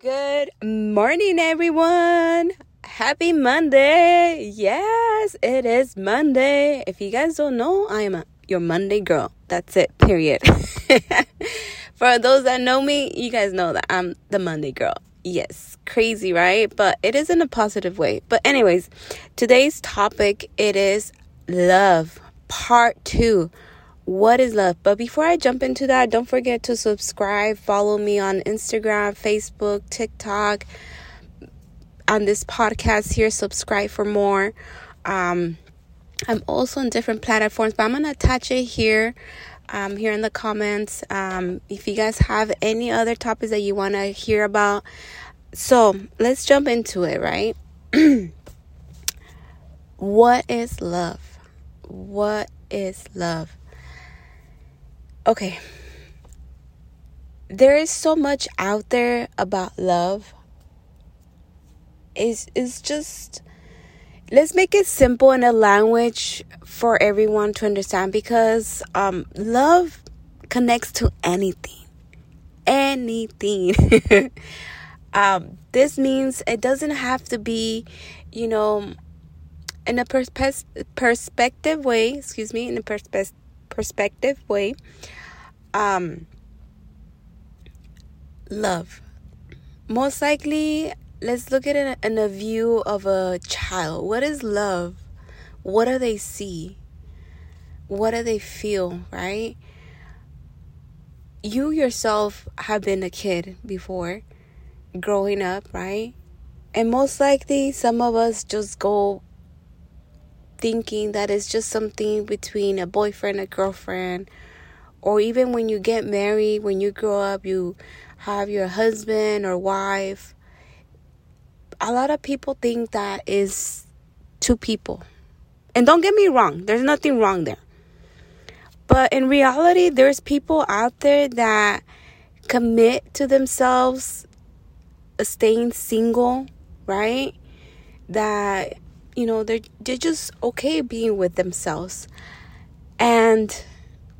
Good morning, everyone. Happy Monday. Yes, it is Monday. If you guys don't know, I am a, your Monday girl. That's it, period. For those that know me, you guys know that I'm the Monday girl. Yes, crazy, right? But it is in a positive way. But anyways, today's topic it is love part 2 what is love? But before I jump into that, don't forget to subscribe, follow me on Instagram, Facebook, TikTok, on this podcast here. Subscribe for more. Um, I'm also on different platforms, but I'm gonna attach it here, um, here in the comments. Um, if you guys have any other topics that you wanna hear about, so let's jump into it. Right? what is love? What is love? Okay. There is so much out there about love. It's, it's just let's make it simple in a language for everyone to understand because um, love connects to anything anything um, this means it doesn't have to be you know in a perspe- perspective way excuse me in a perspe- perspective way um love. Most likely let's look at it in a view of a child. What is love? What do they see? What do they feel right? You yourself have been a kid before growing up right? And most likely some of us just go thinking that it's just something between a boyfriend and girlfriend or even when you get married, when you grow up, you have your husband or wife. A lot of people think that is two people. And don't get me wrong, there's nothing wrong there. But in reality, there's people out there that commit to themselves staying single, right? That you know, they're they're just okay being with themselves. And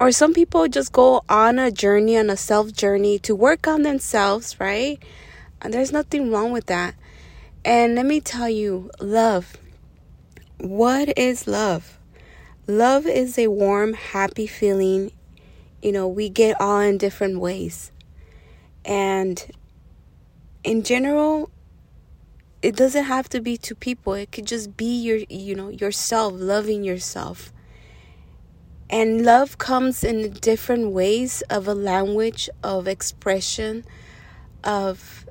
or some people just go on a journey, on a self journey to work on themselves, right? And there's nothing wrong with that. And let me tell you, love. What is love? Love is a warm, happy feeling. You know, we get all in different ways. And in general, it doesn't have to be to people. It could just be your, you know, yourself, loving yourself and love comes in different ways of a language of expression, of,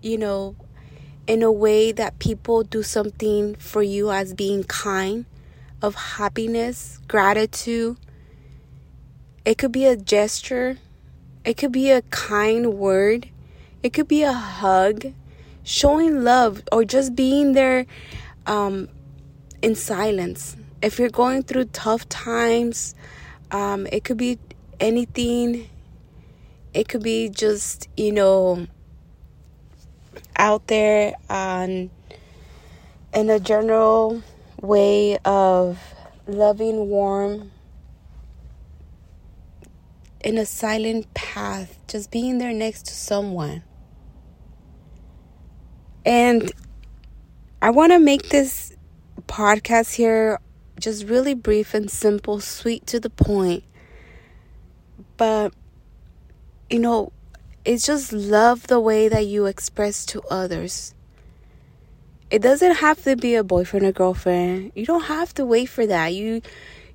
you know, in a way that people do something for you as being kind, of happiness, gratitude. It could be a gesture, it could be a kind word, it could be a hug, showing love, or just being there um, in silence if you're going through tough times, um, it could be anything. It could be just, you know, out there on in a general way of loving, warm, in a silent path, just being there next to someone. And I want to make this podcast here just really brief and simple, sweet to the point. But, you know, it's just love the way that you express to others. It doesn't have to be a boyfriend or girlfriend. You don't have to wait for that. You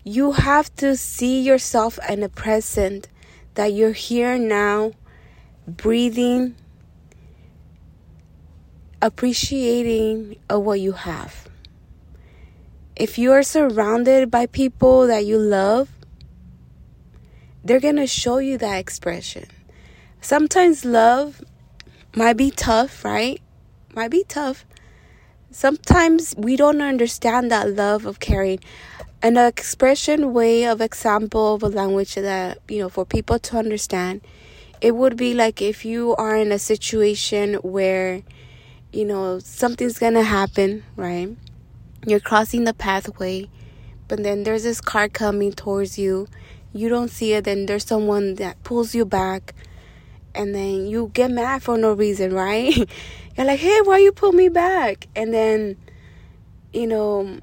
you have to see yourself in the present that you're here now, breathing, appreciating of what you have if you are surrounded by people that you love, they're going to show you that expression. Sometimes love might be tough, right? Might be tough. Sometimes we don't understand that love of caring. An expression way of example of a language that, you know, for people to understand, it would be like if you are in a situation where, you know, something's to happen, right? You're crossing the pathway, but then there's this car coming towards you. You don't see it, then there's someone that pulls you back and then you get mad for no reason, right? You're like, hey, why you pull me back? And then, you know,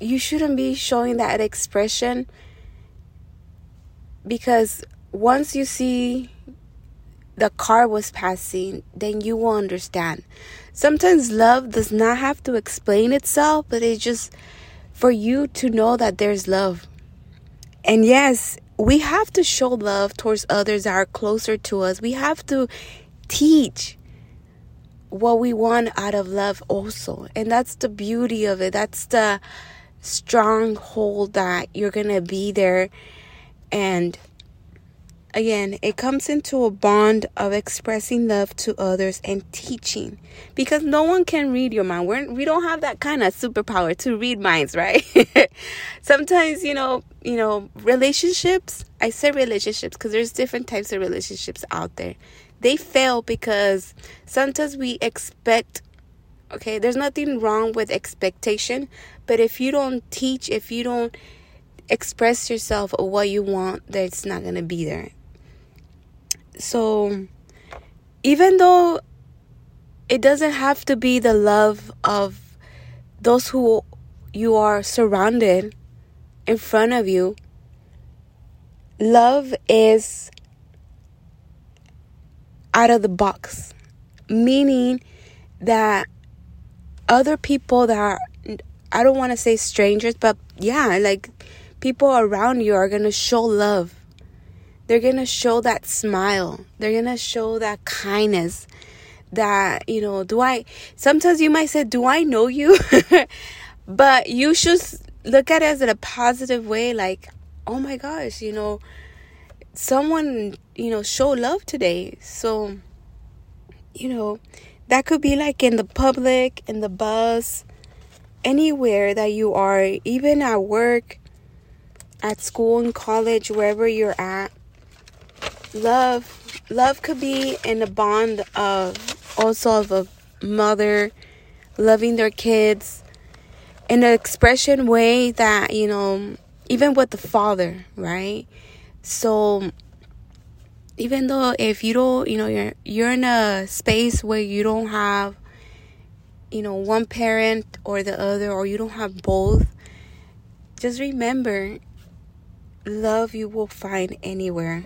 you shouldn't be showing that expression because once you see the car was passing, then you will understand. Sometimes love does not have to explain itself, but it's just for you to know that there's love. And yes, we have to show love towards others that are closer to us. We have to teach what we want out of love also. And that's the beauty of it. That's the stronghold that you're going to be there and again, it comes into a bond of expressing love to others and teaching because no one can read your mind. We're, we don't have that kind of superpower to read minds, right? Sometimes, you know, you know, relationships, I say relationships because there's different types of relationships out there. They fail because sometimes we expect okay, there's nothing wrong with expectation, but if you don't teach, if you don't express yourself what you want, that's not going to be there. So, even though it doesn't have to be the love of those who you are surrounded in front of you, love is out of the box, meaning that other people that are, I don't want to say strangers, but yeah, like people around you are going to show love they're going to show that smile. They're going to show that kindness. That, you know, do I, sometimes you might say, do I know you? but you should look at it as in a positive way, like, oh my gosh, you know, someone, you know, show love today. So, you know, that could be like in the public, in the bus, anywhere that you are, even at work, at school, in college, wherever you're at love love could be in the bond of also of a mother loving their kids in an expression way that you know even with the father right? So even though if you don't you know you're you're in a space where you don't have you know one parent or the other or you don't have both just remember love you will find anywhere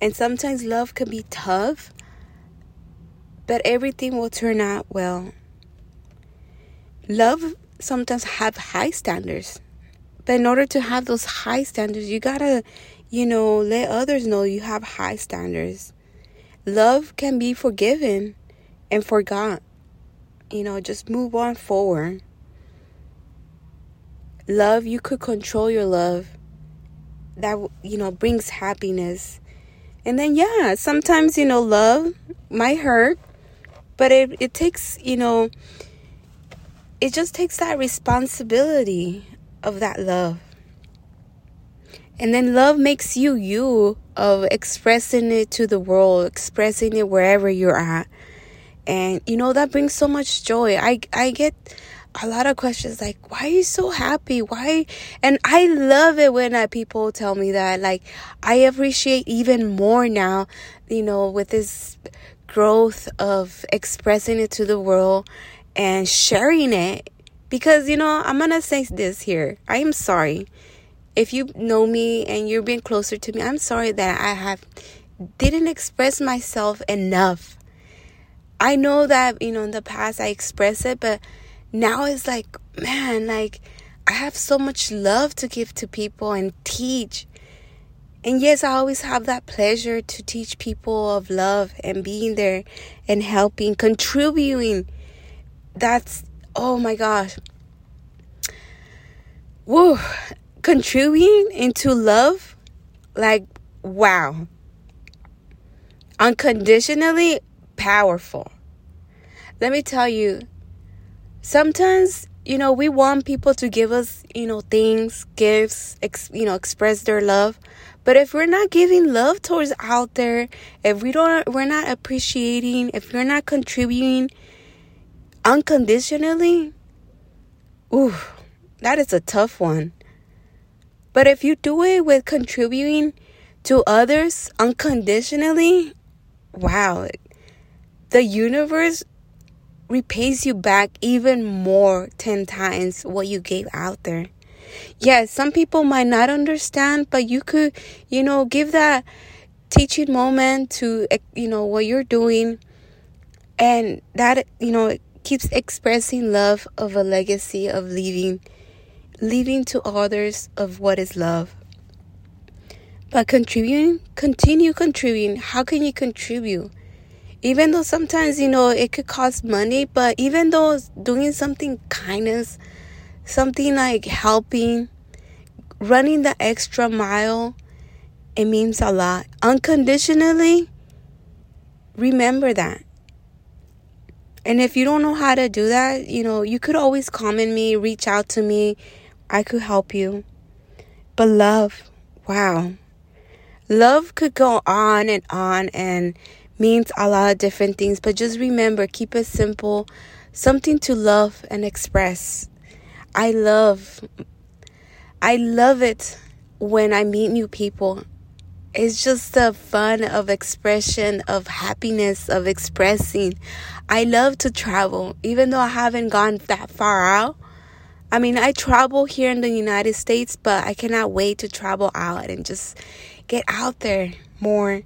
and sometimes love can be tough, but everything will turn out well. Love sometimes have high standards. But in order to have those high standards, you gotta, you know, let others know you have high standards. Love can be forgiven and forgot. You know, just move on forward. Love, you could control your love. That, you know, brings happiness and then, yeah, sometimes, you know, love might hurt, but it, it takes, you know, it just takes that responsibility of that love. And then love makes you you of expressing it to the world, expressing it wherever you're at. And you know that brings so much joy. I I get a lot of questions like why are you so happy? Why and i love it when uh, people tell me that like i appreciate even more now you know with this growth of expressing it to the world and sharing it. Because you know i'm gonna say this here i am sorry. If you know me and you're being closer to me i'm sorry that i have didn't express myself enough. I know that you know in the past i expressed it but now it's like, man, like I have so much love to give to people and teach. And yes, I always have that pleasure to teach people of love and being there and helping, contributing. That's, oh my gosh. Whoa. Contributing into love, like, wow. Unconditionally powerful. Let me tell you, sometimes you know we want people to give us you know things gifts ex- you know express their love. But if we're not giving love towards out there if we don't we're not appreciating if we're not contributing unconditionally ooh that is a tough one. But if you do it with contributing to others unconditionally, wow, the universe repays you back even more 10 times what you gave out there. Yes, some people might not understand, but you could, you know, give that teaching moment to, eh, you know, what you're doing. And that, you know, keeps expressing love of a legacy of leaving, leaving to others of what is love. But contributing, continue contributing. How can you contribute? Even though sometimes, you know, it could cost money, but even though doing something kindness, something like helping, running the extra mile, it means a lot. Unconditionally, remember that. And if you don't know how to do that, you know, you could always comment me, reach out to me. I could help you. But love, wow. Love could go on and on and means a lot of different things, but just remember, keep it simple, something to love and express. I love I love it when I meet new people. It's just the fun of expression, of happiness, of expressing. I love to travel, even though I haven't gone that far out. I mean, I travel here in the United States, but I cannot wait to travel out and just get out there more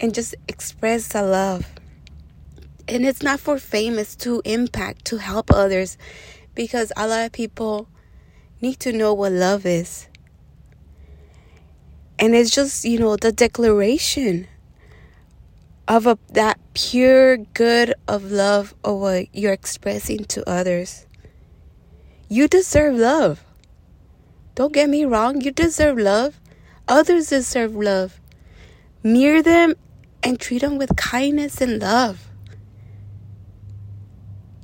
and just express the love. And it's not for fame, it's to impact, to help others because a lot of people need to know what love is. And it's just, you know, the declaration of a, that pure good of love of what you're expressing to others. You deserve love. Don't get me wrong, you deserve love. Others deserve love. Mirror them and treat them with kindness and love.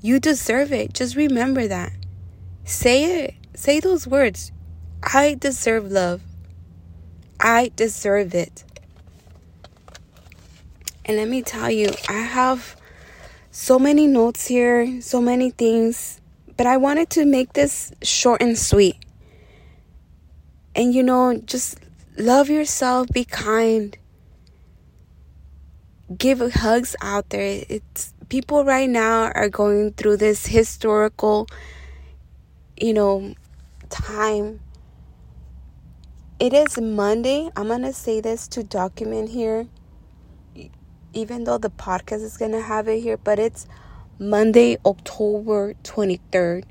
You deserve it. Just remember that. Say it. Say those words. I deserve love. I deserve it. And let me tell you, I have so many notes here, so many things, but I wanted to make this short and sweet. And you know, just love yourself, be kind, give hugs out there. It's people right now are going through this historical, you know, time. It is Monday. I'm going to say this to document here, even though the podcast is going to have it here, but it's Monday, October 23rd,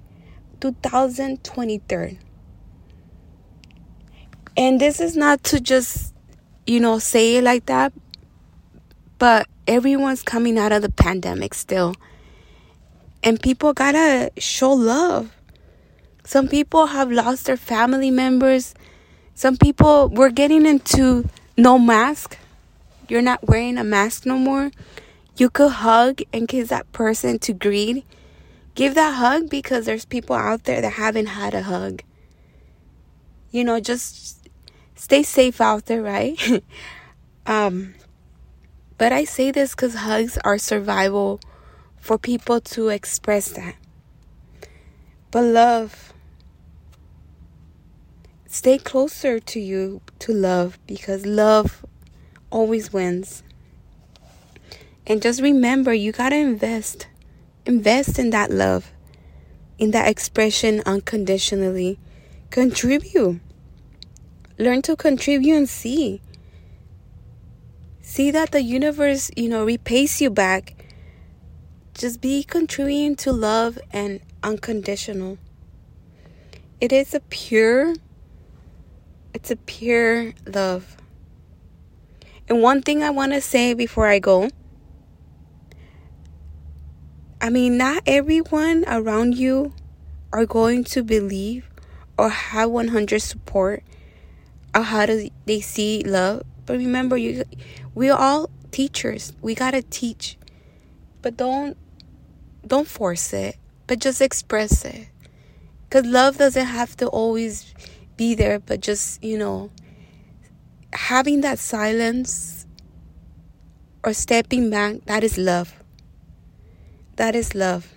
2023. And this is not to just, you know, say it like that, but everyone's coming out of the pandemic still. And people gotta show love. Some people have lost their family members. Some people, we're getting into no mask. You're not wearing a mask no more. You could hug and kiss that person to greet. Give that hug because there's people out there that haven't had a hug. You know, just stay safe out there, right? um, but I say this because hugs are survival for people to express that. But love, stay closer to you to love because love always wins. And just remember, you gotta invest. Invest in that love, in that expression unconditionally. Contribute. Learn to contribute and see see that the universe, you know, repays you back. Just be contributing to love and unconditional. It is a pure, it's a pure love. And one thing I want to say before I go I mean, not everyone around you are going to believe or have 100 support of how do they see love. But remember, you we're all teachers. We got to teach. But don't don't force it, but just express it. Cuz love doesn't have to always be there, but just, you know, having that silence or stepping back, that is love. That is love.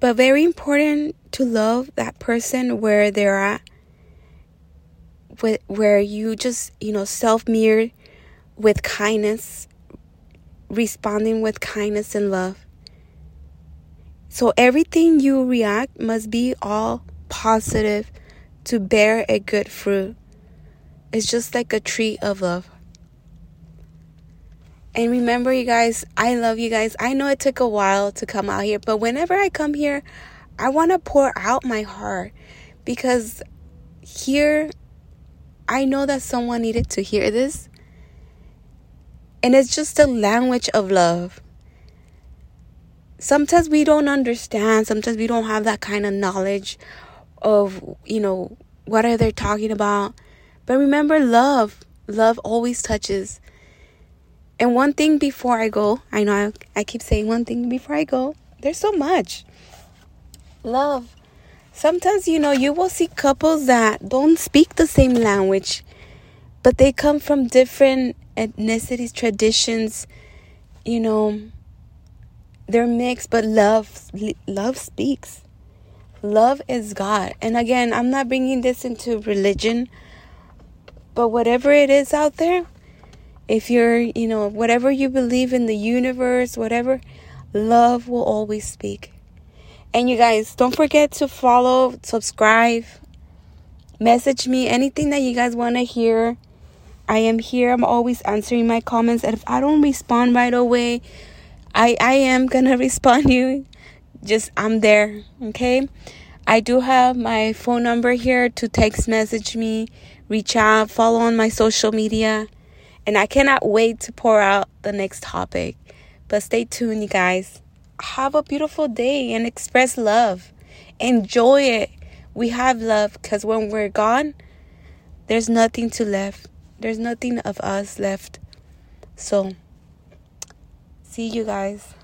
But very important to love that person where they're at. With where you just, you know, self-mirror with kindness, responding with kindness and love. So everything you react must be all positive to bear a good fruit. It's just like a tree of love. And remember, you guys, I love you guys. I know it took a while to come out here, but whenever I come here, I want to pour out my heart because here I know that someone needed to hear this. And it's just a language of love. Sometimes we don't understand, sometimes we don't have that kind of knowledge of, you know, what are they talking about. But remember love. Love always touches. And one thing before I go, I know I, I keep saying one thing before I go. There's so much. Love. Sometimes, you know, you will see couples that don't speak the same language, but they come from different ethnicities, traditions, you know, they're mixed, but love love speaks. Love is God. And again, I'm not bringing this into religion, but whatever it is out there, if you're, you know, whatever you believe in the universe, whatever, love will always speak. And you guys, don't forget to follow, subscribe, message me anything that you guys want to hear. I am here. I'm always answering my comments. And if I don't respond right away, I, I am going to respond you. Just, I'm there. Okay. I do have my phone number here to text message me, reach out, follow on my social media. And I cannot wait to pour out the next topic. But stay tuned, you guys. Have a beautiful day and express love. Enjoy it. We have love because when we're gone, there's nothing to left. There's nothing of us left. So, see you guys.